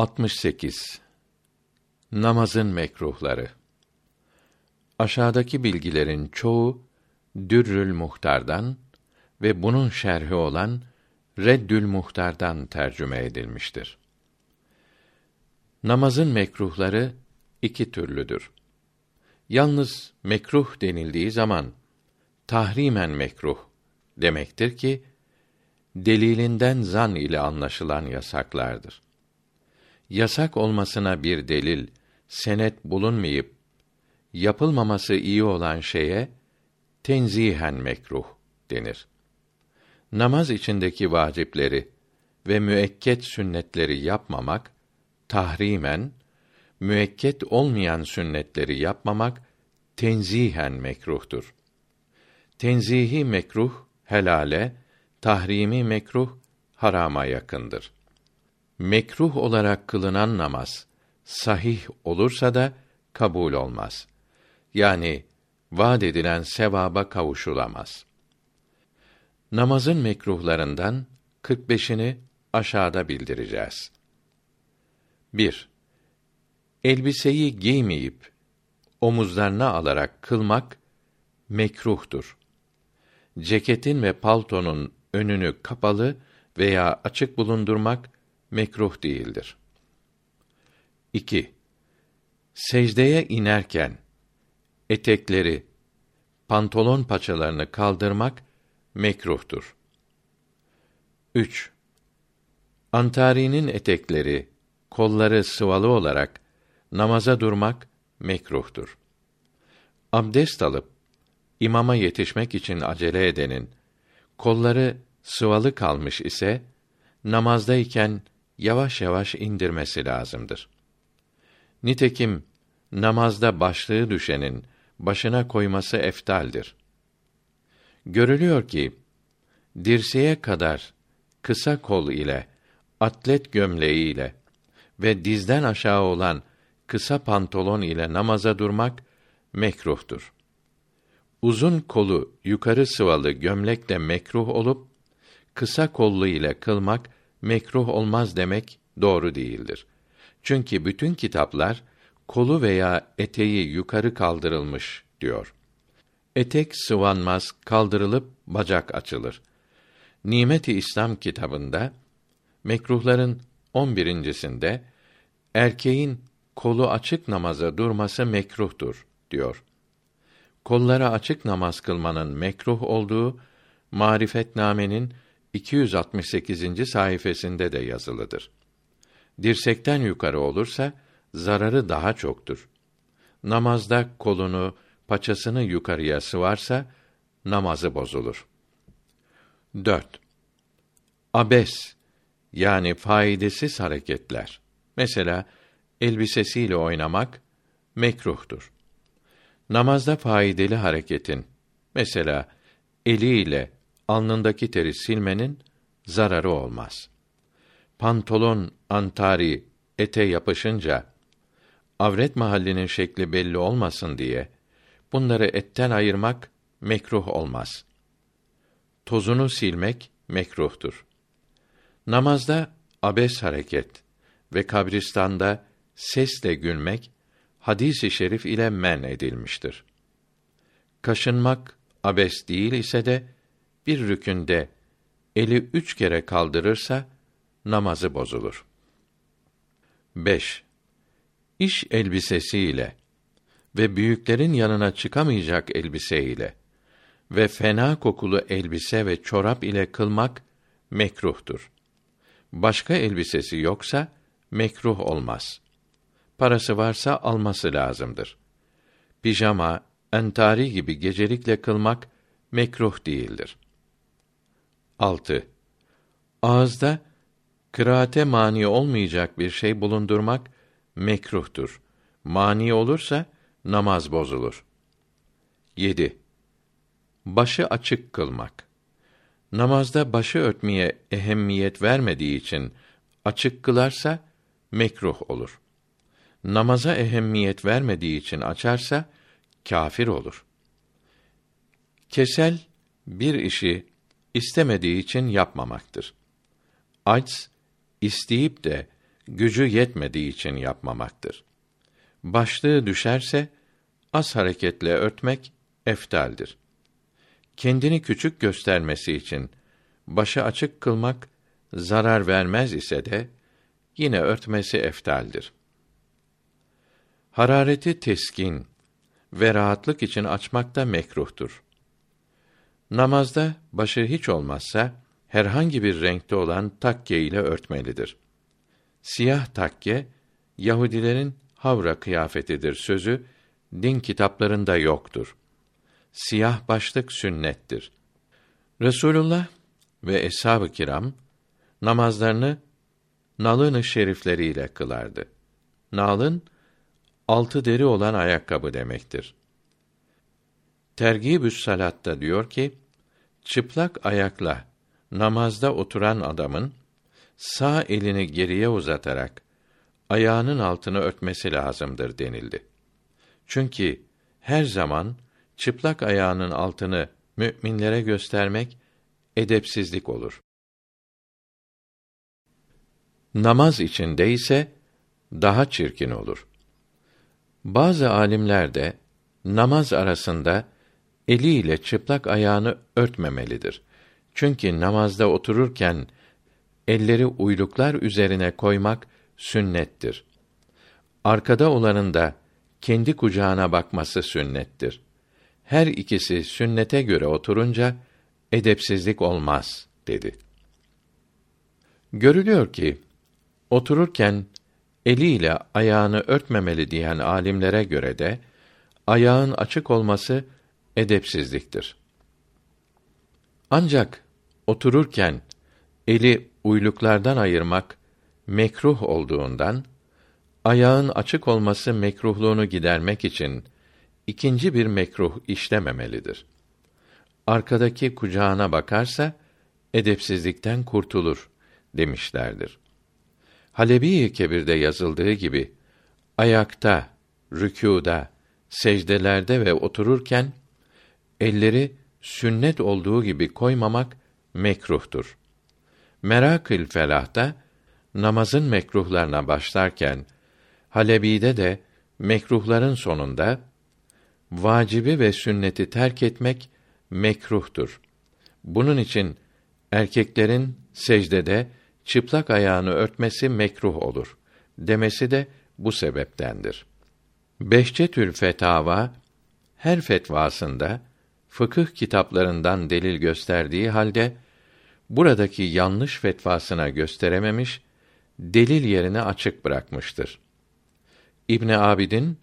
68 Namazın mekruhları Aşağıdaki bilgilerin çoğu Dürrül Muhtar'dan ve bunun şerhi olan Reddül Muhtar'dan tercüme edilmiştir. Namazın mekruhları iki türlüdür. Yalnız mekruh denildiği zaman tahrimen mekruh demektir ki delilinden zan ile anlaşılan yasaklardır. Yasak olmasına bir delil, senet bulunmayıp yapılmaması iyi olan şeye tenzihen mekruh denir. Namaz içindeki vacipleri ve müekket sünnetleri yapmamak tahrimen, müekket olmayan sünnetleri yapmamak tenzihen mekruhtur. Tenzihi mekruh helale, tahrimi mekruh harama yakındır. Mekruh olarak kılınan namaz sahih olursa da kabul olmaz. Yani vaad edilen sevaba kavuşulamaz. Namazın mekruhlarından 45'ini aşağıda bildireceğiz. 1. Elbiseyi giymeyip omuzlarına alarak kılmak mekruhtur. Ceketin ve paltonun önünü kapalı veya açık bulundurmak mekruh değildir. 2. Secdeye inerken etekleri, pantolon paçalarını kaldırmak mekruhtur. 3. Antarinin etekleri, kolları sıvalı olarak namaza durmak mekruhtur. Abdest alıp imama yetişmek için acele edenin kolları sıvalı kalmış ise namazdayken yavaş yavaş indirmesi lazımdır. Nitekim namazda başlığı düşenin başına koyması eftaldir. Görülüyor ki dirseğe kadar kısa kol ile atlet gömleği ile ve dizden aşağı olan kısa pantolon ile namaza durmak mekruhtur. Uzun kolu yukarı sıvalı gömlekle mekruh olup kısa kollu ile kılmak mekruh olmaz demek doğru değildir. Çünkü bütün kitaplar kolu veya eteği yukarı kaldırılmış diyor. Etek sıvanmaz, kaldırılıp bacak açılır. Nimeti İslam kitabında mekruhların on birincisinde erkeğin kolu açık namaza durması mekruhtur diyor. Kollara açık namaz kılmanın mekruh olduğu Marifetname'nin 268. sayfasında de yazılıdır. Dirsekten yukarı olursa zararı daha çoktur. Namazda kolunu, paçasını yukarıya sıvarsa namazı bozulur. 4. Abes yani faydasız hareketler. Mesela elbisesiyle oynamak mekruhtur. Namazda faydalı hareketin mesela eliyle alnındaki teri silmenin zararı olmaz. Pantolon, antari, ete yapışınca avret mahallinin şekli belli olmasın diye bunları etten ayırmak mekruh olmaz. Tozunu silmek mekruhtur. Namazda abes hareket ve kabristanda sesle gülmek hadisi şerif ile men edilmiştir. Kaşınmak abes değil ise de bir rükünde eli üç kere kaldırırsa namazı bozulur. 5. İş elbisesiyle ve büyüklerin yanına çıkamayacak elbiseyle ve fena kokulu elbise ve çorap ile kılmak mekruhtur. Başka elbisesi yoksa mekruh olmaz. Parası varsa alması lazımdır. Pijama, entari gibi gecelikle kılmak mekruh değildir. 6. Ağızda kıraate mani olmayacak bir şey bulundurmak mekruhtur. Mani olursa namaz bozulur. 7. Başı açık kılmak. Namazda başı örtmeye ehemmiyet vermediği için açık kılarsa mekruh olur. Namaza ehemmiyet vermediği için açarsa kafir olur. Kesel bir işi istemediği için yapmamaktır. Aç isteyip de gücü yetmediği için yapmamaktır. Başlığı düşerse az hareketle örtmek eftaldir. Kendini küçük göstermesi için başı açık kılmak zarar vermez ise de yine örtmesi eftaldir. Harareti teskin ve rahatlık için açmak da mekruhtur. Namazda başı hiç olmazsa herhangi bir renkte olan takke ile örtmelidir. Siyah takke Yahudilerin havra kıyafetidir sözü din kitaplarında yoktur. Siyah başlık sünnettir. Resulullah ve eshab-ı kiram namazlarını nalın şerifleriyle kılardı. Nalın altı deri olan ayakkabı demektir. Tergibü's Salat'ta diyor ki, çıplak ayakla namazda oturan adamın sağ elini geriye uzatarak ayağının altını örtmesi lazımdır denildi. Çünkü her zaman çıplak ayağının altını müminlere göstermek edepsizlik olur. Namaz içinde ise daha çirkin olur. Bazı alimler de namaz arasında eliyle çıplak ayağını örtmemelidir. Çünkü namazda otururken elleri uyluklar üzerine koymak sünnettir. Arkada olanın da kendi kucağına bakması sünnettir. Her ikisi sünnete göre oturunca edepsizlik olmaz dedi. Görülüyor ki otururken eliyle ayağını örtmemeli diyen alimlere göre de ayağın açık olması edepsizliktir. Ancak otururken eli uyluklardan ayırmak mekruh olduğundan ayağın açık olması mekruhluğunu gidermek için ikinci bir mekruh işlememelidir. Arkadaki kucağına bakarsa edepsizlikten kurtulur demişlerdir. Halebi Kebir'de yazıldığı gibi ayakta, rükûda, secdelerde ve otururken elleri sünnet olduğu gibi koymamak mekruhtur. Merakül Felah'ta namazın mekruhlarına başlarken Halebi'de de mekruhların sonunda vacibi ve sünneti terk etmek mekruhtur. Bunun için erkeklerin secdede çıplak ayağını örtmesi mekruh olur demesi de bu sebeptendir. Beşçetül Fetava her fetvasında fıkıh kitaplarından delil gösterdiği halde buradaki yanlış fetvasına gösterememiş, delil yerine açık bırakmıştır. İbn Abidin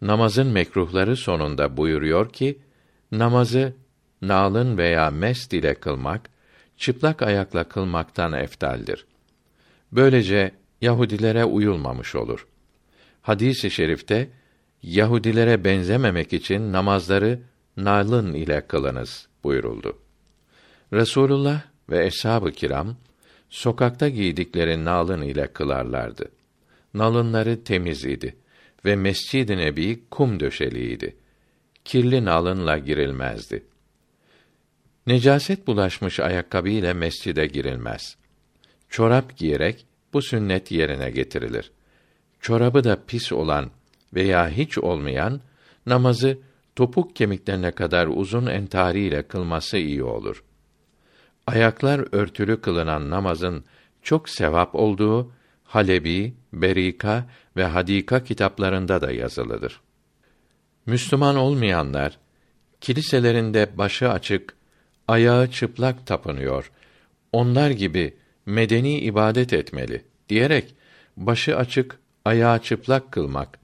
namazın mekruhları sonunda buyuruyor ki namazı nalın veya mest ile kılmak çıplak ayakla kılmaktan eftaldir. Böylece Yahudilere uyulmamış olur. Hadis-i şerifte Yahudilere benzememek için namazları nalın ile kılınız buyuruldu. Resulullah ve eshab-ı kiram sokakta giydikleri nalın ile kılarlardı. Nalınları temiz idi ve Mescid-i Nebi kum döşeliydi. Kirli nalınla girilmezdi. Necaset bulaşmış ayakkabı ile mescide girilmez. Çorap giyerek bu sünnet yerine getirilir. Çorabı da pis olan veya hiç olmayan namazı topuk kemiklerine kadar uzun entari ile kılması iyi olur. Ayaklar örtülü kılınan namazın çok sevap olduğu Halebi, Berika ve Hadika kitaplarında da yazılıdır. Müslüman olmayanlar kiliselerinde başı açık, ayağı çıplak tapınıyor. Onlar gibi medeni ibadet etmeli diyerek başı açık, ayağı çıplak kılmak,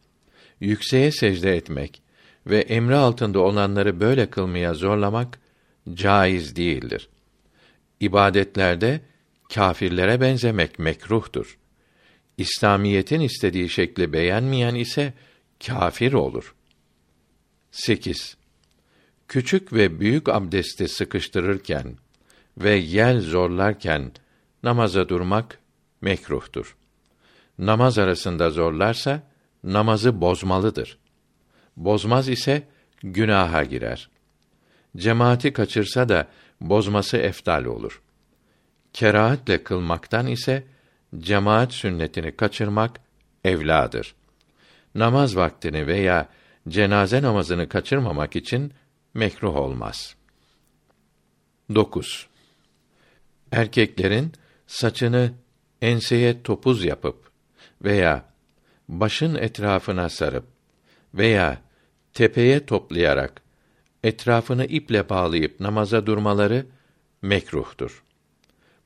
yükseğe secde etmek ve emri altında olanları böyle kılmaya zorlamak caiz değildir. İbadetlerde kâfirlere benzemek mekruhtur. İslamiyetin istediği şekli beğenmeyen ise kâfir olur. 8. Küçük ve büyük abdesti sıkıştırırken ve yel zorlarken namaza durmak mekruhtur. Namaz arasında zorlarsa namazı bozmalıdır. Bozmaz ise günaha girer. Cemaati kaçırsa da bozması eftal olur. Kerahatle kılmaktan ise cemaat sünnetini kaçırmak evladır. Namaz vaktini veya cenaze namazını kaçırmamak için mekruh olmaz. 9. Erkeklerin saçını enseye topuz yapıp veya başın etrafına sarıp veya tepeye toplayarak etrafını iple bağlayıp namaza durmaları mekruhtur.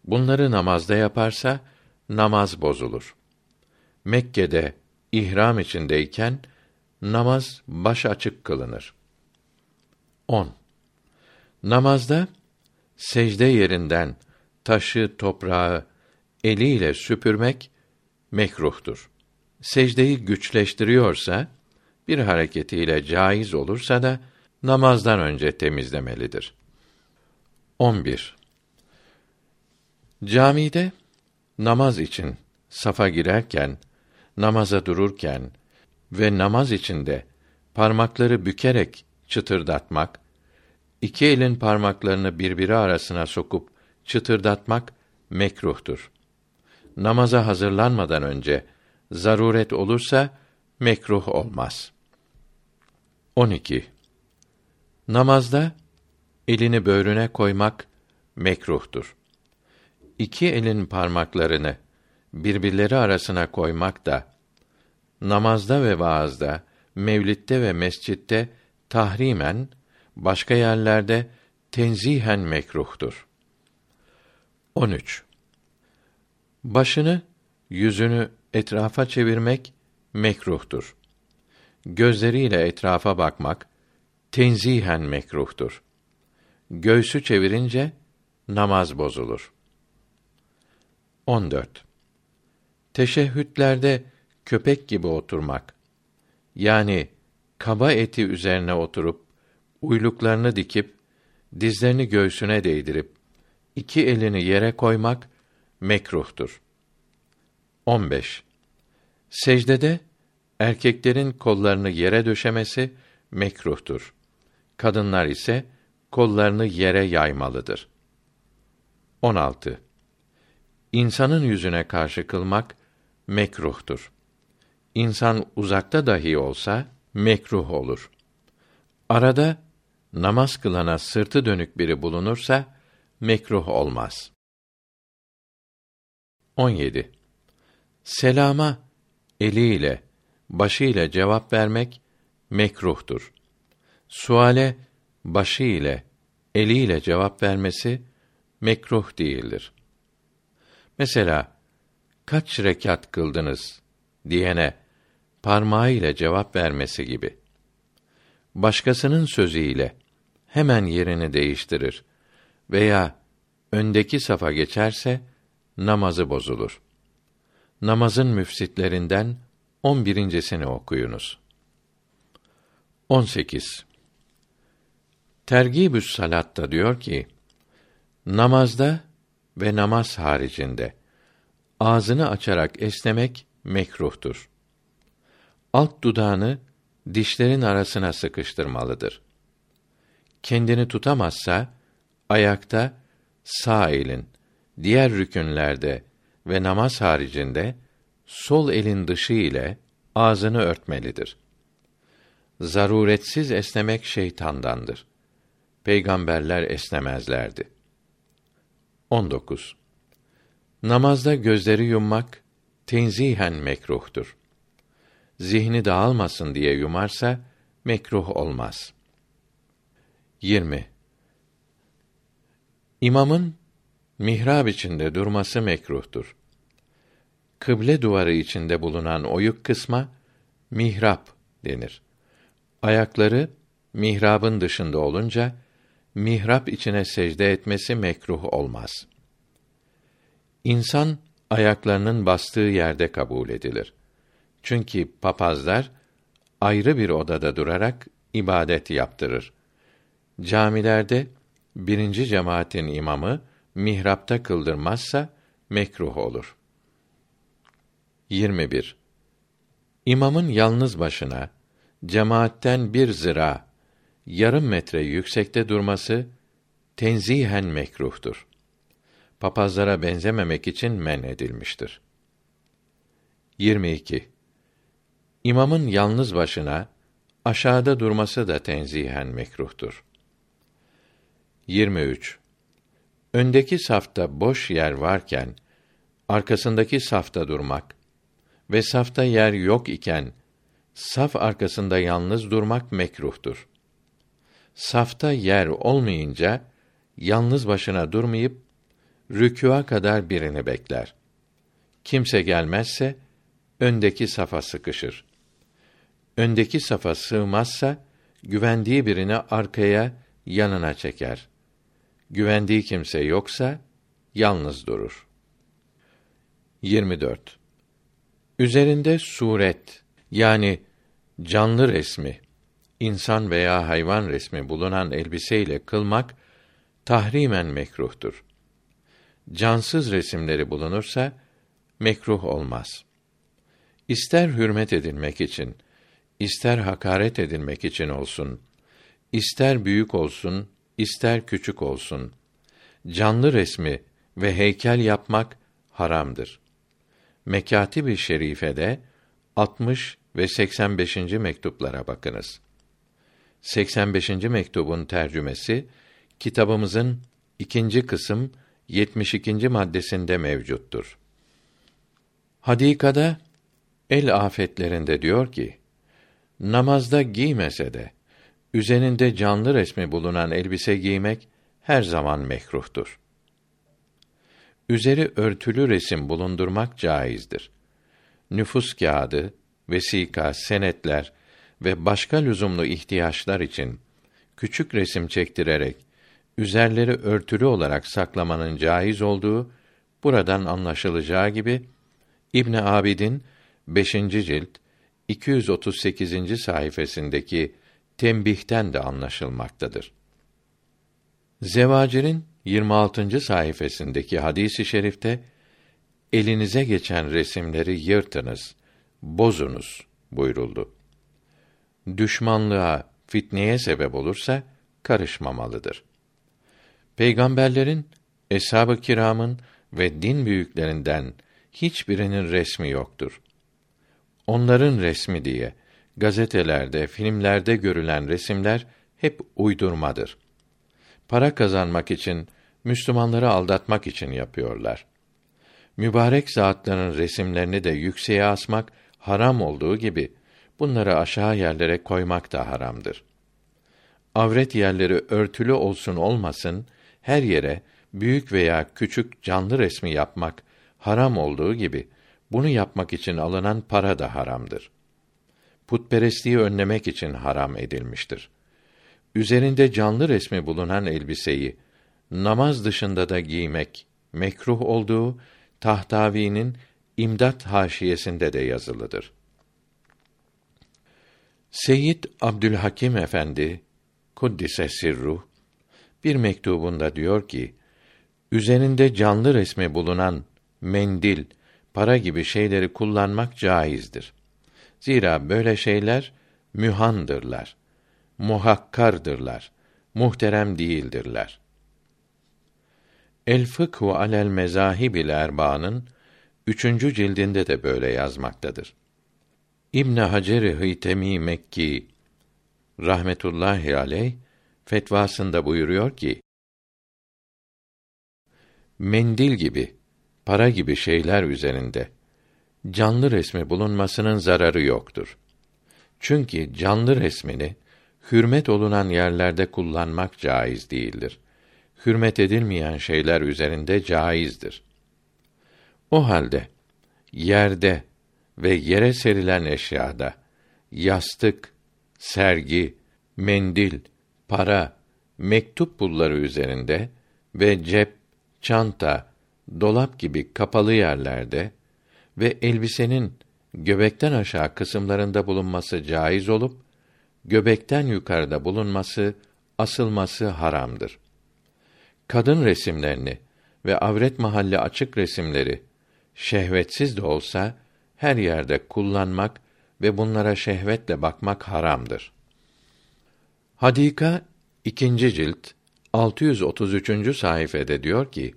Bunları namazda yaparsa namaz bozulur. Mekke'de ihram içindeyken namaz baş açık kılınır. 10. Namazda secde yerinden taşı, toprağı eliyle süpürmek mekruhtur. Secdeyi güçleştiriyorsa bir hareketiyle caiz olursa da namazdan önce temizlemelidir. 11. Camide namaz için safa girerken, namaza dururken ve namaz içinde parmakları bükerek çıtırdatmak, iki elin parmaklarını birbiri arasına sokup çıtırdatmak mekruhtur. Namaza hazırlanmadan önce zaruret olursa mekruh olmaz. 12. Namazda elini böğrüne koymak mekruhtur. İki elin parmaklarını birbirleri arasına koymak da namazda ve vaazda, mevlitte ve mescitte tahrimen, başka yerlerde tenzihen mekruhtur. 13. Başını, yüzünü etrafa çevirmek mekruhtur. Gözleriyle etrafa bakmak tenzihen mekruhtur. Göğsü çevirince namaz bozulur. 14. Teşehhütlerde köpek gibi oturmak yani kaba eti üzerine oturup uyluklarını dikip dizlerini göğsüne değdirip iki elini yere koymak mekruhtur. 15. Secdede erkeklerin kollarını yere döşemesi mekruhtur. Kadınlar ise kollarını yere yaymalıdır. 16. İnsanın yüzüne karşı kılmak mekruhtur. İnsan uzakta dahi olsa mekruh olur. Arada namaz kılana sırtı dönük biri bulunursa mekruh olmaz. 17. Selama eliyle, başıyla cevap vermek mekruhtur. Suale başı ile, eliyle cevap vermesi mekruh değildir. Mesela kaç rekat kıldınız diyene parmağı ile cevap vermesi gibi. Başkasının sözüyle hemen yerini değiştirir veya öndeki safa geçerse namazı bozulur. Namazın müfsitlerinden on birincisini okuyunuz. 18. Tergibüs Salat'ta diyor ki, namazda ve namaz haricinde ağzını açarak esnemek mekruhtur. Alt dudağını dişlerin arasına sıkıştırmalıdır. Kendini tutamazsa ayakta sağ elin, diğer rükünlerde ve namaz haricinde sol elin dışı ile ağzını örtmelidir. Zaruretsiz esnemek şeytandandır. Peygamberler esnemezlerdi. 19. Namazda gözleri yummak tenzihen mekruhtur. Zihni dağılmasın diye yumarsa mekruh olmaz. 20. İmamın mihrab içinde durması mekruhtur. Kıble duvarı içinde bulunan oyuk kısma mihrap denir. Ayakları mihrabın dışında olunca mihrap içine secde etmesi mekruh olmaz. İnsan ayaklarının bastığı yerde kabul edilir. Çünkü papazlar ayrı bir odada durarak ibadet yaptırır. Camilerde birinci cemaatin imamı mihrapta kıldırmazsa mekruh olur. 21. İmamın yalnız başına cemaatten bir zira yarım metre yüksekte durması tenzihen mekruhtur. Papazlara benzememek için men edilmiştir. 22. İmamın yalnız başına aşağıda durması da tenzihen mekruhtur. 23. Öndeki safta boş yer varken arkasındaki safta durmak ve safta yer yok iken saf arkasında yalnız durmak mekruhtur. Safta yer olmayınca yalnız başına durmayıp rükûa kadar birini bekler. Kimse gelmezse öndeki safa sıkışır. Öndeki safa sığmazsa güvendiği birini arkaya yanına çeker. Güvendiği kimse yoksa yalnız durur. 24. Üzerinde suret yani canlı resmi, insan veya hayvan resmi bulunan elbiseyle kılmak tahrimen mekruhtur. Cansız resimleri bulunursa mekruh olmaz. İster hürmet edilmek için, ister hakaret edilmek için olsun, ister büyük olsun, ister küçük olsun, canlı resmi ve heykel yapmak haramdır. Mekatib-i Şerife'de 60 ve 85. mektuplara bakınız. 85. mektubun tercümesi kitabımızın ikinci kısım 72. maddesinde mevcuttur. Hadikada el afetlerinde diyor ki: Namazda giymese de üzerinde canlı resmi bulunan elbise giymek her zaman mekruhtur. Üzeri örtülü resim bulundurmak caizdir. Nüfus kağıdı, vesika, senetler ve başka lüzumlu ihtiyaçlar için küçük resim çektirerek üzerleri örtülü olarak saklamanın caiz olduğu buradan anlaşılacağı gibi İbn Abidin 5. cilt 238. sayfasındaki tembihten de anlaşılmaktadır. Zevacir'in 26. sayfasındaki hadisi i şerifte elinize geçen resimleri yırtınız, bozunuz buyuruldu. Düşmanlığa, fitneye sebep olursa karışmamalıdır. Peygamberlerin, eshab-ı kiramın ve din büyüklerinden hiçbirinin resmi yoktur. Onların resmi diye gazetelerde, filmlerde görülen resimler hep uydurmadır. Para kazanmak için, Müslümanları aldatmak için yapıyorlar. Mübarek zatların resimlerini de yükseğe asmak haram olduğu gibi bunları aşağı yerlere koymak da haramdır. Avret yerleri örtülü olsun olmasın her yere büyük veya küçük canlı resmi yapmak haram olduğu gibi bunu yapmak için alınan para da haramdır. Putperestliği önlemek için haram edilmiştir. Üzerinde canlı resmi bulunan elbiseyi namaz dışında da giymek mekruh olduğu Tahtavi'nin İmdat haşiyesinde de yazılıdır. Seyyid Abdülhakim Efendi kuddise sirruh bir mektubunda diyor ki: Üzerinde canlı resmi bulunan mendil, para gibi şeyleri kullanmak caizdir. Zira böyle şeyler mühandırlar, muhakkardırlar, muhterem değildirler. El Fıkhu alel Mezahibil Erba'nın üçüncü cildinde de böyle yazmaktadır. İbn Hacer Hıytemi Mekki rahmetullahi aleyh fetvasında buyuruyor ki mendil gibi para gibi şeyler üzerinde canlı resmi bulunmasının zararı yoktur. Çünkü canlı resmini hürmet olunan yerlerde kullanmak caiz değildir. Hürmet edilmeyen şeyler üzerinde caizdir. O halde yerde ve yere serilen eşyada yastık, sergi, mendil, para, mektup pulları üzerinde ve cep, çanta, dolap gibi kapalı yerlerde ve elbisenin göbekten aşağı kısımlarında bulunması caiz olup göbekten yukarıda bulunması, asılması haramdır. Kadın resimlerini ve avret mahalli açık resimleri şehvetsiz de olsa her yerde kullanmak ve bunlara şehvetle bakmak haramdır. Hadika ikinci cilt 633. sayfede diyor ki: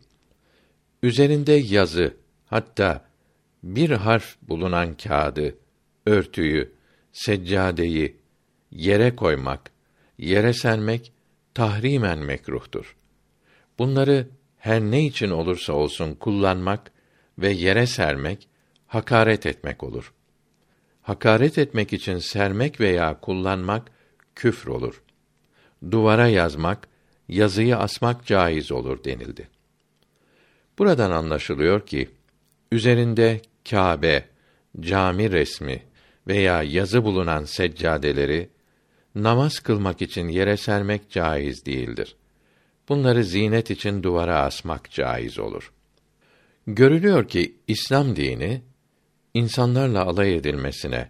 Üzerinde yazı, hatta bir harf bulunan kağıdı, örtüyü, seccadeyi yere koymak, yere sermek tahrimen mekruhtur. Bunları her ne için olursa olsun kullanmak ve yere sermek hakaret etmek olur. Hakaret etmek için sermek veya kullanmak küfür olur. Duvara yazmak, yazıyı asmak caiz olur denildi. Buradan anlaşılıyor ki üzerinde Kâbe, cami resmi veya yazı bulunan seccadeleri namaz kılmak için yere sermek caiz değildir. Bunları zinet için duvara asmak caiz olur. Görülüyor ki İslam dini insanlarla alay edilmesine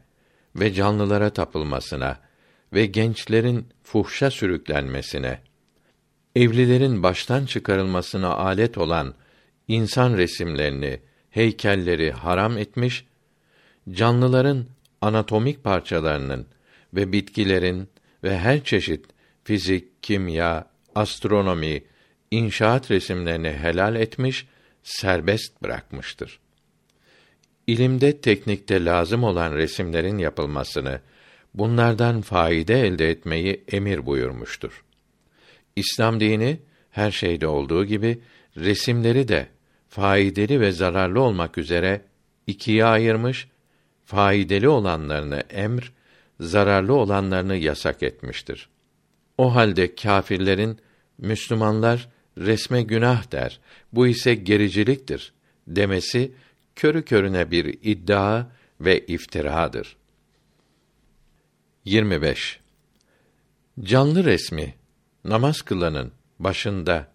ve canlılara tapılmasına ve gençlerin fuhşa sürüklenmesine, evlilerin baştan çıkarılmasına alet olan insan resimlerini, heykelleri haram etmiş, canlıların anatomik parçalarının ve bitkilerin ve her çeşit fizik, kimya, astronomi, inşaat resimlerini helal etmiş, serbest bırakmıştır. İlimde, teknikte lazım olan resimlerin yapılmasını, bunlardan faide elde etmeyi emir buyurmuştur. İslam dini her şeyde olduğu gibi resimleri de faydalı ve zararlı olmak üzere ikiye ayırmış, faydalı olanlarını emr, zararlı olanlarını yasak etmiştir. O halde kâfirlerin Müslümanlar resme günah der, bu ise gericiliktir demesi körü körüne bir iddia ve iftiradır. 25. Canlı resmi namaz kılanın başında,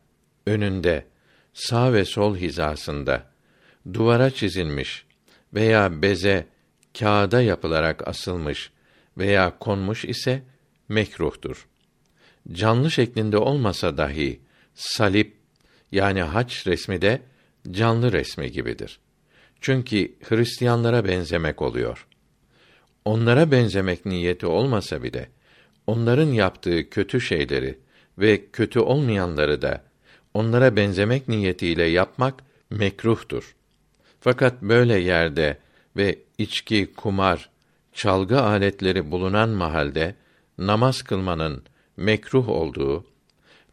önünde, sağ ve sol hizasında duvara çizilmiş veya beze kağıda yapılarak asılmış veya konmuş ise mekruhtur. Canlı şeklinde olmasa dahi salip yani haç resmi de canlı resmi gibidir. Çünkü Hristiyanlara benzemek oluyor. Onlara benzemek niyeti olmasa bile onların yaptığı kötü şeyleri ve kötü olmayanları da onlara benzemek niyetiyle yapmak mekruhtur. Fakat böyle yerde ve içki, kumar, çalgı aletleri bulunan mahalde namaz kılmanın mekruh olduğu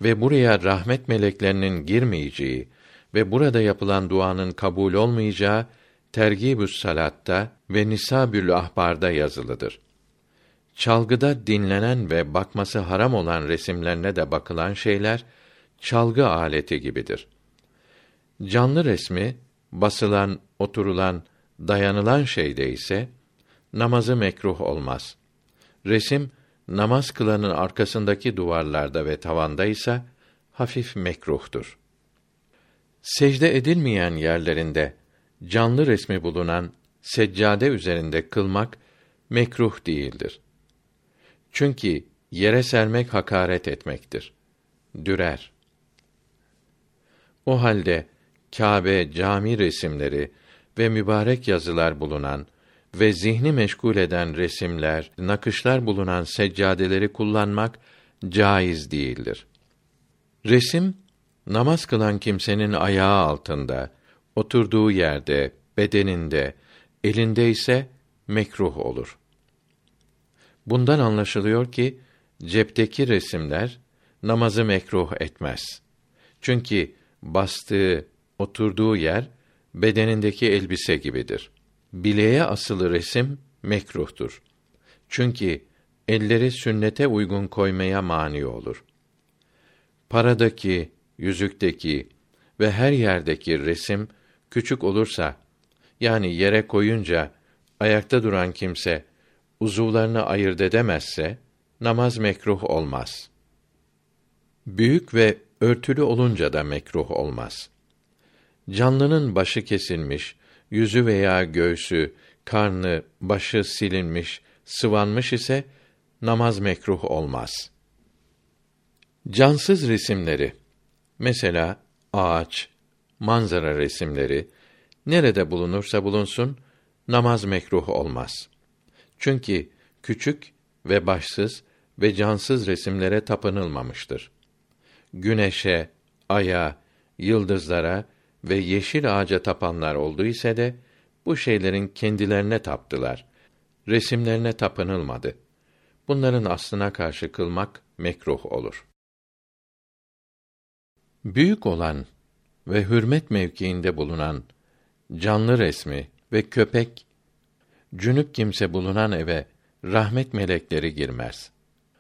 ve buraya rahmet meleklerinin girmeyeceği ve burada yapılan duanın kabul olmayacağı Tergibü's Salat'ta ve Nisabül Ahbar'da yazılıdır. Çalgıda dinlenen ve bakması haram olan resimlerine de bakılan şeyler çalgı aleti gibidir. Canlı resmi basılan, oturulan, dayanılan şeyde ise namazı mekruh olmaz. Resim namaz kılanın arkasındaki duvarlarda ve tavanda ise hafif mekruhtur. Secde edilmeyen yerlerinde canlı resmi bulunan seccade üzerinde kılmak mekruh değildir. Çünkü yere sermek hakaret etmektir. Dürer. O halde Kâbe, cami resimleri ve mübarek yazılar bulunan ve zihni meşgul eden resimler, nakışlar bulunan seccadeleri kullanmak caiz değildir. Resim namaz kılan kimsenin ayağı altında, oturduğu yerde, bedeninde, elinde ise mekruh olur. Bundan anlaşılıyor ki cepteki resimler namazı mekruh etmez. Çünkü bastığı, oturduğu yer bedenindeki elbise gibidir. Bileğe asılı resim mekruhtur. Çünkü elleri sünnete uygun koymaya mani olur. Paradaki, yüzükteki ve her yerdeki resim küçük olursa yani yere koyunca ayakta duran kimse uzuvlarını ayırt edemezse namaz mekruh olmaz. Büyük ve örtülü olunca da mekruh olmaz. Canlının başı kesilmiş, yüzü veya göğsü, karnı, başı silinmiş, sıvanmış ise namaz mekruh olmaz. Cansız resimleri mesela ağaç, manzara resimleri nerede bulunursa bulunsun namaz mekruh olmaz. Çünkü küçük ve başsız ve cansız resimlere tapınılmamıştır. Güneşe, aya, yıldızlara ve yeşil ağaca tapanlar oldu ise de bu şeylerin kendilerine taptılar. Resimlerine tapınılmadı. Bunların aslına karşı kılmak mekruh olur. Büyük olan ve hürmet mevkiinde bulunan canlı resmi ve köpek cünüp kimse bulunan eve rahmet melekleri girmez.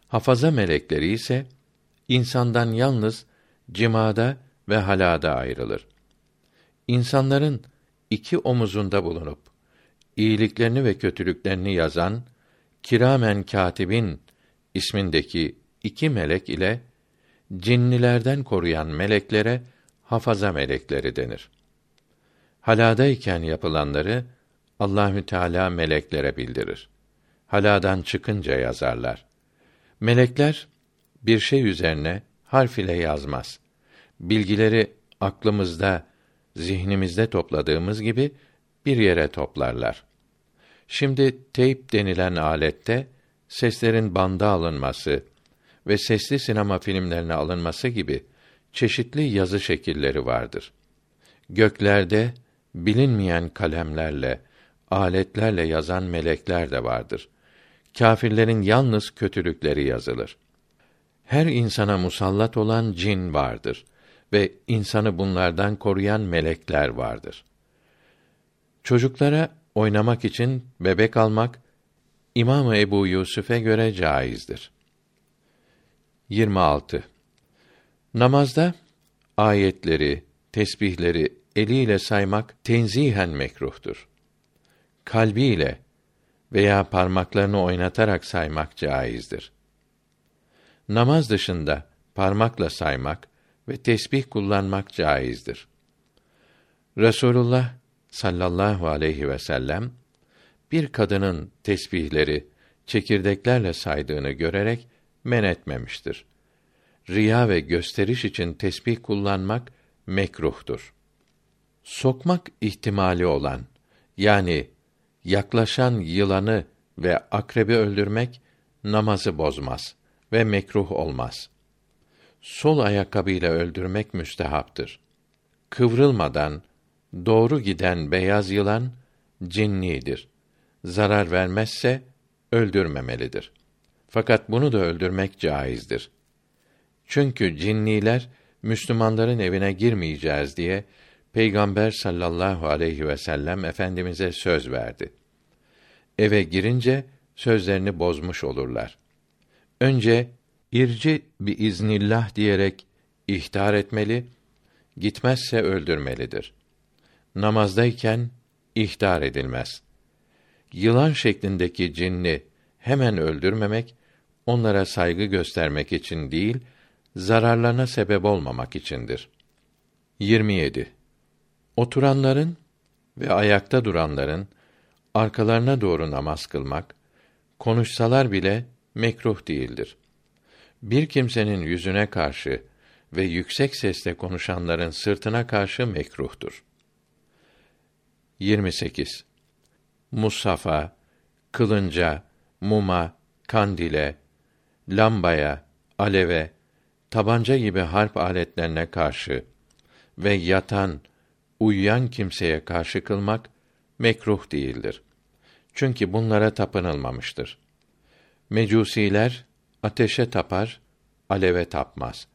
Hafaza melekleri ise insandan yalnız cimada ve halada ayrılır. İnsanların iki omuzunda bulunup iyiliklerini ve kötülüklerini yazan kiramen katibin ismindeki iki melek ile cinnilerden koruyan meleklere hafaza melekleri denir. Haladayken yapılanları Allahü Teala meleklere bildirir. Haladan çıkınca yazarlar. Melekler bir şey üzerine harf ile yazmaz. Bilgileri aklımızda, zihnimizde topladığımız gibi bir yere toplarlar. Şimdi teyp denilen alette seslerin banda alınması ve sesli sinema filmlerine alınması gibi çeşitli yazı şekilleri vardır. Göklerde bilinmeyen kalemlerle, aletlerle yazan melekler de vardır. Kâfirlerin yalnız kötülükleri yazılır. Her insana musallat olan cin vardır ve insanı bunlardan koruyan melekler vardır. Çocuklara oynamak için bebek almak İmam Ebu Yusuf'e göre caizdir. 26. Namazda ayetleri, tesbihleri eliyle saymak tenzihen mekruhtur. Kalbiyle veya parmaklarını oynatarak saymak caizdir. Namaz dışında parmakla saymak ve tesbih kullanmak caizdir. Resulullah sallallahu aleyhi ve sellem bir kadının tesbihleri çekirdeklerle saydığını görerek men etmemiştir. Riya ve gösteriş için tesbih kullanmak mekruhtur. Sokmak ihtimali olan yani yaklaşan yılanı ve akrebi öldürmek namazı bozmaz ve mekruh olmaz. Sol ayakkabıyla öldürmek müstehaptır. Kıvrılmadan doğru giden beyaz yılan cinnidir. Zarar vermezse öldürmemelidir. Fakat bunu da öldürmek caizdir. Çünkü cinniler Müslümanların evine girmeyeceğiz diye Peygamber sallallahu aleyhi ve sellem efendimize söz verdi. Eve girince sözlerini bozmuş olurlar. Önce irci bir iznillah diyerek ihtar etmeli, gitmezse öldürmelidir. Namazdayken ihtar edilmez. Yılan şeklindeki cinni hemen öldürmemek, onlara saygı göstermek için değil, zararlarına sebep olmamak içindir. 27. Oturanların ve ayakta duranların arkalarına doğru namaz kılmak, konuşsalar bile mekruh değildir. Bir kimsenin yüzüne karşı ve yüksek sesle konuşanların sırtına karşı mekruhtur. 28. Musafa, kılınca, muma, kandile, lambaya, aleve, tabanca gibi harp aletlerine karşı ve yatan, uyuyan kimseye karşı kılmak mekruh değildir. Çünkü bunlara tapınılmamıştır. Mecusiler ateşe tapar, aleve tapmaz.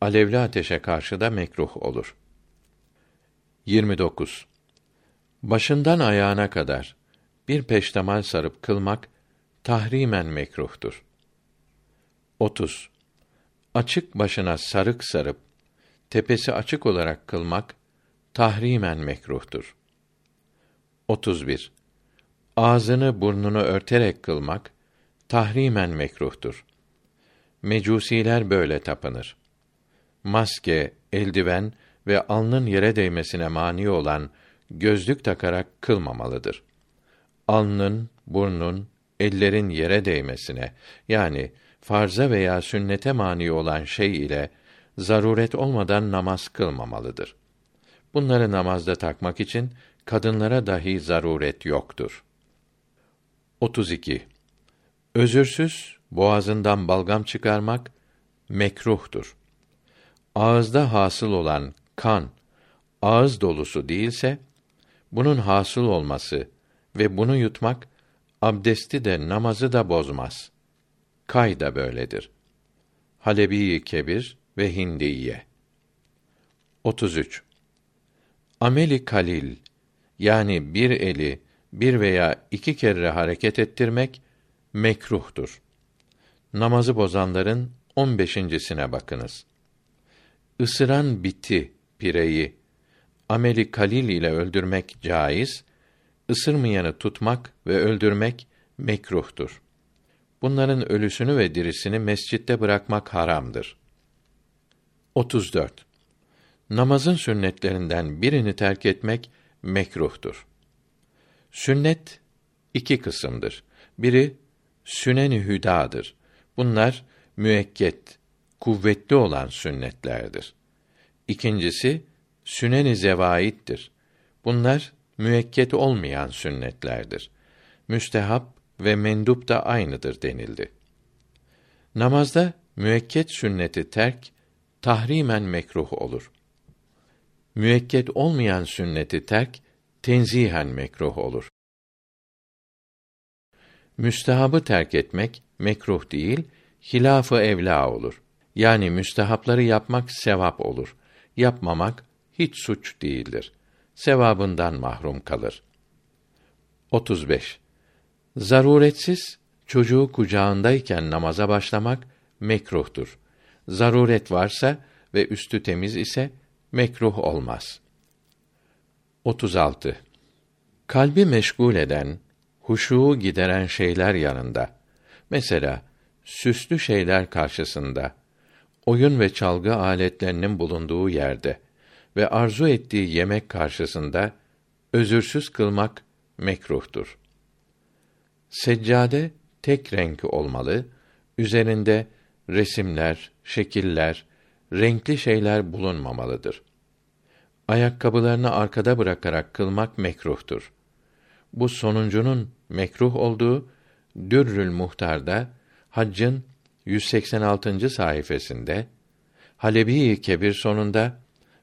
Alevli ateşe karşı da mekruh olur. 29. Başından ayağına kadar bir peştemal sarıp kılmak tahrimen mekruhtur. 30. Açık başına sarık sarıp tepesi açık olarak kılmak tahrimen mekruhtur. 31. Ağzını burnunu örterek kılmak tahrimen mekruhtur. Mecusiler böyle tapınır. Maske, eldiven ve alnın yere değmesine mani olan gözlük takarak kılmamalıdır. Alnın, burnun, ellerin yere değmesine yani farza veya sünnete mani olan şey ile zaruret olmadan namaz kılmamalıdır. Bunları namazda takmak için kadınlara dahi zaruret yoktur. 32. Özürsüz boğazından balgam çıkarmak mekruhtur. Ağızda hasıl olan kan ağız dolusu değilse Bunun hasıl olması ve bunu yutmak abdesti de namazı da bozmaz. Kay da böyledir. Halebi Kebir ve Hindiye 33. Ameli kalil yani bir eli bir veya iki kere hareket ettirmek mekruhtur. Namazı bozanların on beşincisine bakınız. Isıran biti, pireyi, ameli kalil ile öldürmek caiz, ısırmayanı tutmak ve öldürmek mekruhtur. Bunların ölüsünü ve dirisini mescitte bırakmak haramdır. 34. Namazın sünnetlerinden birini terk etmek mekruhtur. Sünnet iki kısımdır. Biri sünen-i hüdadır. Bunlar müekket, kuvvetli olan sünnetlerdir. İkincisi sünen-i zevaittir. Bunlar müekket olmayan sünnetlerdir. Müstehap ve mendup da aynıdır denildi. Namazda müekket sünneti terk tahrimen mekruh olur. Müekket olmayan sünneti terk tenzihen mekruh olur. Müstehabı terk etmek mekruh değil, hilafı evla olur. Yani müstehapları yapmak sevap olur. Yapmamak hiç suç değildir. Sevabından mahrum kalır. 35. Zaruretsiz çocuğu kucağındayken namaza başlamak mekruhtur. Zaruret varsa ve üstü temiz ise mekruh olmaz. 36. Kalbi meşgul eden, huşuğu gideren şeyler yanında, mesela süslü şeyler karşısında, oyun ve çalgı aletlerinin bulunduğu yerde ve arzu ettiği yemek karşısında özürsüz kılmak mekruhtur. Seccade tek renk olmalı, üzerinde resimler, şekiller, renkli şeyler bulunmamalıdır. Ayakkabılarını arkada bırakarak kılmak mekruhtur. Bu sonuncunun mekruh olduğu Dürrül Muhtar'da Haccın 186. sayfasında Halebi Kebir sonunda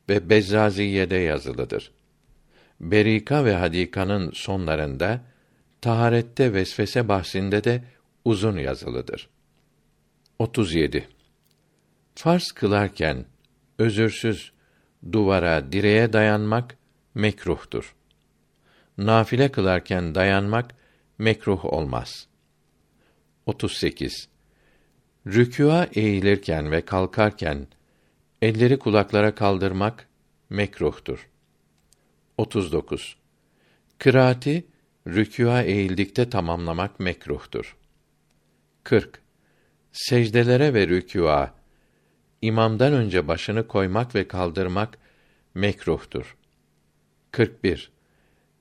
ve Bezzaziye'de yazılıdır. Berika ve Hadika'nın sonlarında taharette vesvese bahsinde de uzun yazılıdır. 37. Farz kılarken özürsüz duvara, direğe dayanmak mekruhtur. Nafile kılarken dayanmak mekruh olmaz. 38. Rükûa eğilirken ve kalkarken elleri kulaklara kaldırmak mekruhtur. 39. Kıraati rükûa eğildikte tamamlamak mekruhtur. 40. Secdelere ve rükûa imamdan önce başını koymak ve kaldırmak mekruhtur. 41.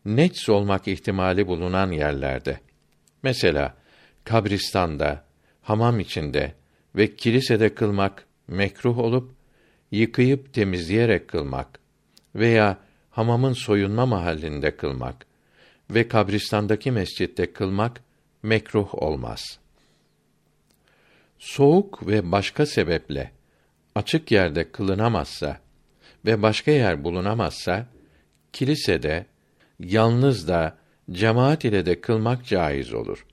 Nets olmak ihtimali bulunan yerlerde mesela kabristanda, hamam içinde ve kilisede kılmak mekruh olup yıkayıp temizleyerek kılmak veya hamamın soyunma mahallinde kılmak ve kabristandaki mescitte kılmak mekruh olmaz. Soğuk ve başka sebeple açık yerde kılınamazsa ve başka yer bulunamazsa kilisede yalnız da cemaat ile de kılmak caiz olur.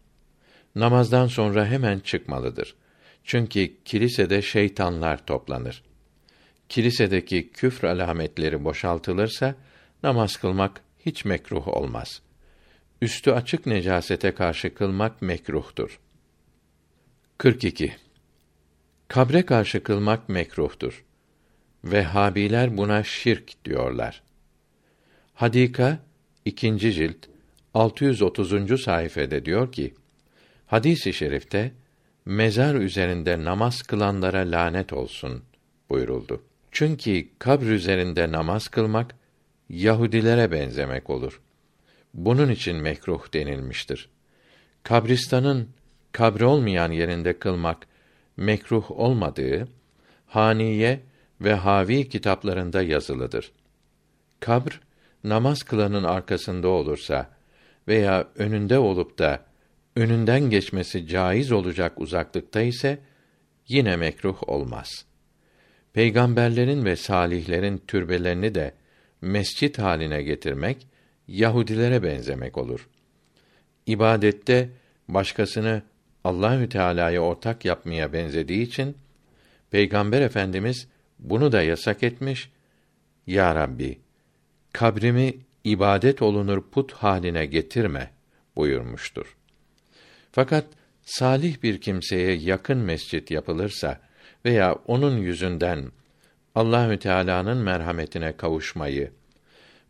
Namazdan sonra hemen çıkmalıdır. Çünkü kilisede şeytanlar toplanır. Kilisedeki küfr alametleri boşaltılırsa namaz kılmak hiç mekruh olmaz. Üstü açık necasete karşı kılmak mekruhtur. 42. Kabre karşı kılmak mekruhtur. Vehhabiler buna şirk diyorlar. Hadika 2. cilt 630. sayfede diyor ki: Hadis-i şerifte mezar üzerinde namaz kılanlara lanet olsun buyuruldu. Çünkü kabr üzerinde namaz kılmak Yahudilere benzemek olur. Bunun için mekruh denilmiştir. Kabristanın kabri olmayan yerinde kılmak mekruh olmadığı Haniye ve Havi kitaplarında yazılıdır. Kabr namaz kılanın arkasında olursa veya önünde olup da önünden geçmesi caiz olacak uzaklıkta ise yine mekruh olmaz. Peygamberlerin ve salihlerin türbelerini de mescit haline getirmek Yahudilere benzemek olur. İbadette başkasını Allahü Teala'ya ortak yapmaya benzediği için Peygamber Efendimiz bunu da yasak etmiş. Ya Rabbi, kabrimi ibadet olunur put haline getirme buyurmuştur. Fakat salih bir kimseye yakın mescit yapılırsa veya onun yüzünden Allahü Teala'nın merhametine kavuşmayı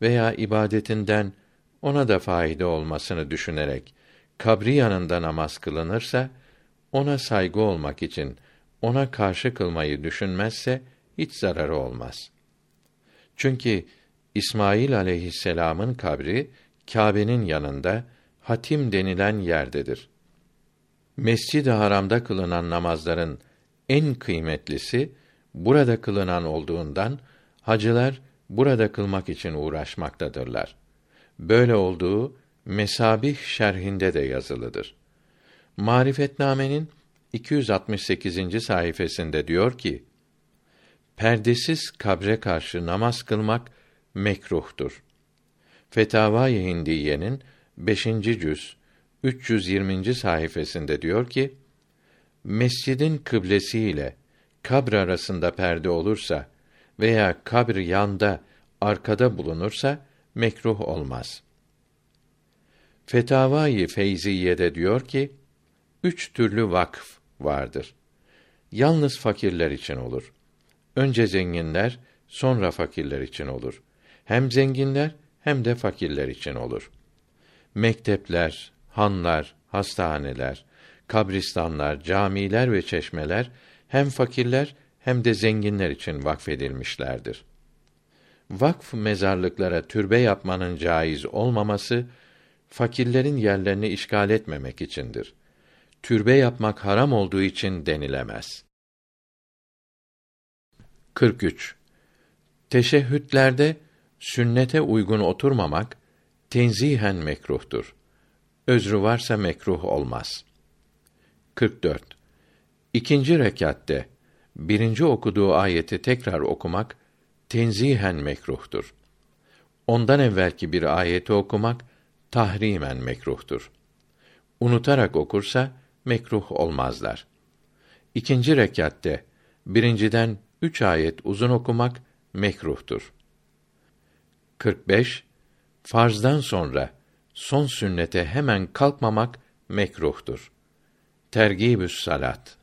veya ibadetinden ona da fayda olmasını düşünerek kabri yanında namaz kılınırsa ona saygı olmak için ona karşı kılmayı düşünmezse hiç zararı olmaz. Çünkü İsmail aleyhisselam'ın kabri Kâbe'nin yanında Hatim denilen yerdedir. Mescid-i Haram'da kılınan namazların en kıymetlisi burada kılınan olduğundan hacılar burada kılmak için uğraşmaktadırlar. Böyle olduğu Mesabih şerhinde de yazılıdır. Marifetname'nin 268. sayfasında diyor ki: Perdesiz kabre karşı namaz kılmak mekruhtur. Fetavai Hindiye'nin 5. cüz 320. sayfasında diyor ki: Mescidin kıblesi ile kabr arasında perde olursa veya kabr yanda arkada bulunursa mekruh olmaz. Fetavai Feyziye'de diyor ki, üç türlü vakf vardır. Yalnız fakirler için olur. Önce zenginler, sonra fakirler için olur. Hem zenginler hem de fakirler için olur. Mektepler, hanlar, hastaneler, kabristanlar, camiler ve çeşmeler hem fakirler hem de zenginler için vakfedilmişlerdir. Vakf mezarlıklara türbe yapmanın caiz olmaması fakirlerin yerlerini işgal etmemek içindir. Türbe yapmak haram olduğu için denilemez. 43. Teşehhütlerde sünnete uygun oturmamak tenzihen mekruhtur. Özrü varsa mekruh olmaz. 44. İkinci rekatte birinci okuduğu ayeti tekrar okumak tenzihen mekruhtur. Ondan evvelki bir ayeti okumak tahrimen mekruhtur. Unutarak okursa mekruh olmazlar. İkinci rekatte birinciden üç ayet uzun okumak mekruhtur. 45 Farzdan sonra son sünnete hemen kalkmamak mekruhtur. Tergibüs salat.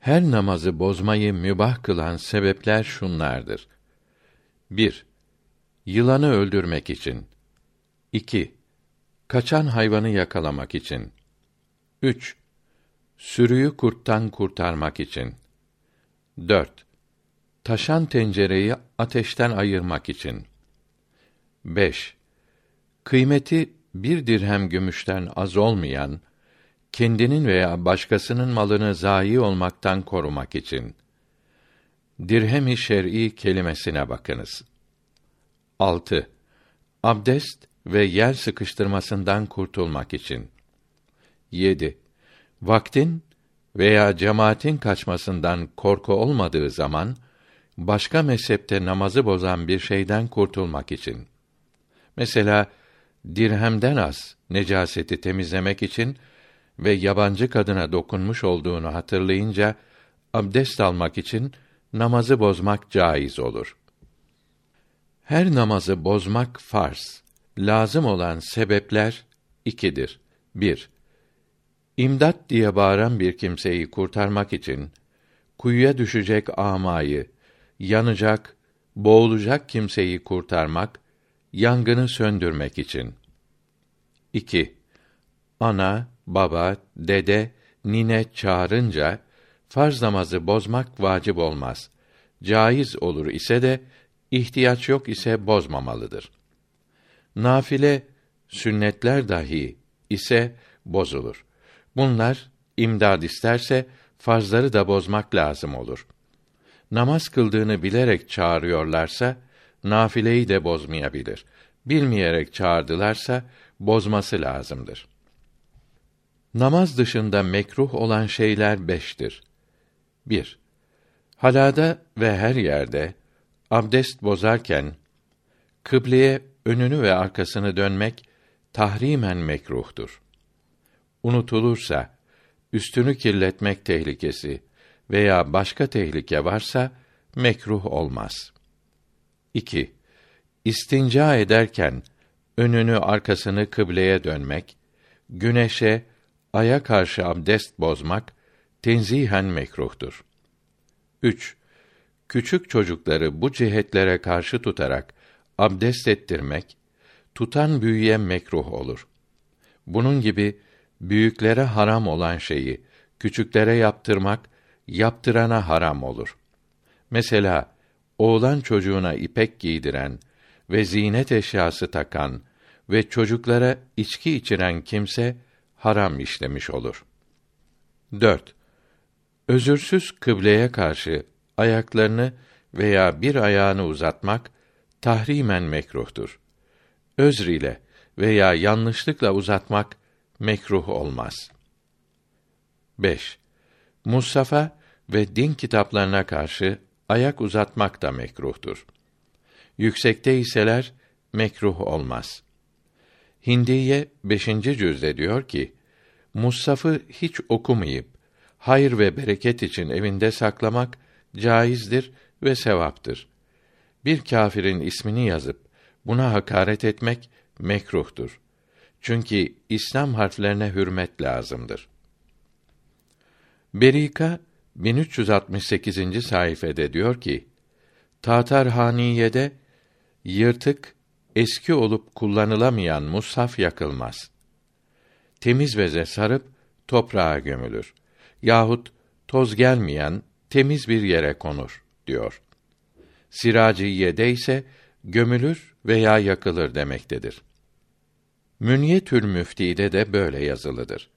Her namazı bozmayı mübah kılan sebepler şunlardır. 1. Yılanı öldürmek için. 2. Kaçan hayvanı yakalamak için. 3. Sürüyü kurttan kurtarmak için. 4. Taşan tencereyi ateşten ayırmak için. 5. Kıymeti bir dirhem gümüşten az olmayan, kendinin veya başkasının malını zayi olmaktan korumak için. Dirhem-i şer'i kelimesine bakınız. 6. Abdest ve yer sıkıştırmasından kurtulmak için. 7. Vaktin veya cemaatin kaçmasından korku olmadığı zaman başka mezhepte namazı bozan bir şeyden kurtulmak için. Mesela dirhemden az necaseti temizlemek için ve yabancı kadına dokunmuş olduğunu hatırlayınca abdest almak için namazı bozmak caiz olur. Her namazı bozmak farz. Lazım olan sebepler ikidir. Bir, İmdat diye bağıran bir kimseyi kurtarmak için kuyuya düşecek amayı, yanacak, boğulacak kimseyi kurtarmak, yangını söndürmek için. 2. Ana, baba, dede, nine çağırınca farz namazı bozmak vacip olmaz. Caiz olur ise de ihtiyaç yok ise bozmamalıdır. Nafile sünnetler dahi ise bozulur. Bunlar imdad isterse farzları da bozmak lazım olur. Namaz kıldığını bilerek çağırıyorlarsa nafileyi de bozmayabilir. Bilmeyerek çağırdılarsa bozması lazımdır. Namaz dışında mekruh olan şeyler beştir. 1. Halada ve her yerde abdest bozarken kıbleye önünü ve arkasını dönmek tahrimen mekruhtur. Unutulursa üstünü kirletmek tehlikesi veya başka tehlike varsa mekruh olmaz. 2. İstinca ederken önünü arkasını kıbleye dönmek, güneşe, aya karşı abdest bozmak tenzihen mekruhtur. 3. Küçük çocukları bu cihetlere karşı tutarak abdest ettirmek tutan büyüye mekruh olur. Bunun gibi büyüklere haram olan şeyi küçüklere yaptırmak yaptırana haram olur. Mesela oğlan çocuğuna ipek giydiren ve zinet eşyası takan ve çocuklara içki içiren kimse haram işlemiş olur. 4. Özürsüz kıbleye karşı ayaklarını veya bir ayağını uzatmak tahrimen mekruhtur. Özr ile veya yanlışlıkla uzatmak mekruh olmaz. 5. Musafa ve din kitaplarına karşı ayak uzatmak da mekruhtur. Yüksekte iseler mekruh olmaz. Hindiye 5. cüzde diyor ki: Mussaf'ı hiç okumayıp hayır ve bereket için evinde saklamak caizdir ve sevaptır. Bir kâfirin ismini yazıp buna hakaret etmek mekruhtur. Çünkü İslam harflerine hürmet lazımdır. Berika 1368. sayfede diyor ki: Tatar Haniye'de yırtık, eski olup kullanılamayan mushaf yakılmaz. Temiz beze sarıp toprağa gömülür. Yahut toz gelmeyen temiz bir yere konur diyor. Siraciye'de ise gömülür veya yakılır demektedir. Münyetül Müfti'de de böyle yazılıdır.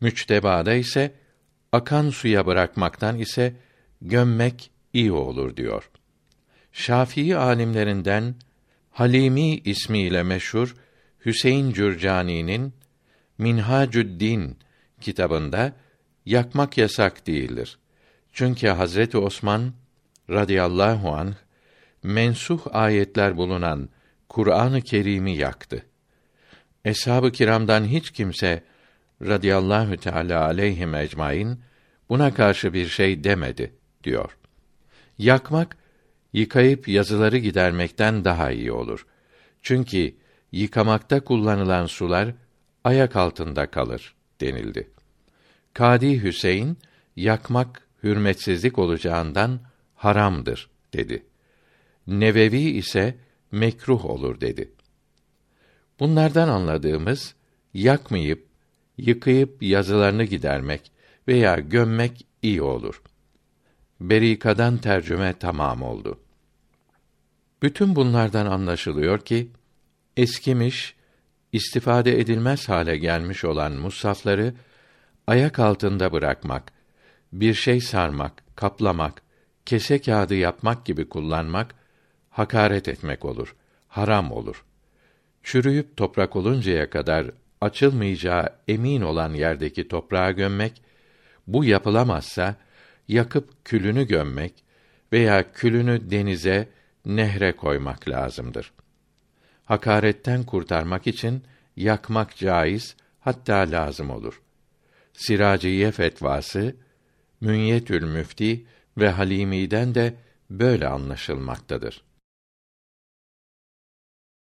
Müçteba'da ise akan suya bırakmaktan ise gömmek iyi olur diyor. Şafii alimlerinden Halimi ismiyle meşhur Hüseyin Cürcani'nin Minhacü'd-Din kitabında yakmak yasak değildir. Çünkü Hazreti Osman radıyallahu anh mensuh ayetler bulunan Kur'an-ı Kerim'i yaktı. Eshab-ı kiramdan hiç kimse radıyallahu teala aleyhim ecmaîn buna karşı bir şey demedi diyor. Yakmak yıkayıp yazıları gidermekten daha iyi olur. Çünkü yıkamakta kullanılan sular ayak altında kalır denildi. Kadi Hüseyin yakmak hürmetsizlik olacağından haramdır dedi. Nevevi ise mekruh olur dedi. Bunlardan anladığımız yakmayıp yıkayıp yazılarını gidermek veya gömmek iyi olur. Berika'dan tercüme tamam oldu. Bütün bunlardan anlaşılıyor ki eskimiş, istifade edilmez hale gelmiş olan musafları ayak altında bırakmak, bir şey sarmak, kaplamak, kese kağıdı yapmak gibi kullanmak hakaret etmek olur, haram olur. Çürüyüp toprak oluncaya kadar açılmayacağı emin olan yerdeki toprağa gömmek, bu yapılamazsa yakıp külünü gömmek veya külünü denize, nehre koymak lazımdır. Hakaretten kurtarmak için yakmak caiz, hatta lazım olur. Siraciye fetvası, Münyetül Müfti ve Halimi'den de böyle anlaşılmaktadır.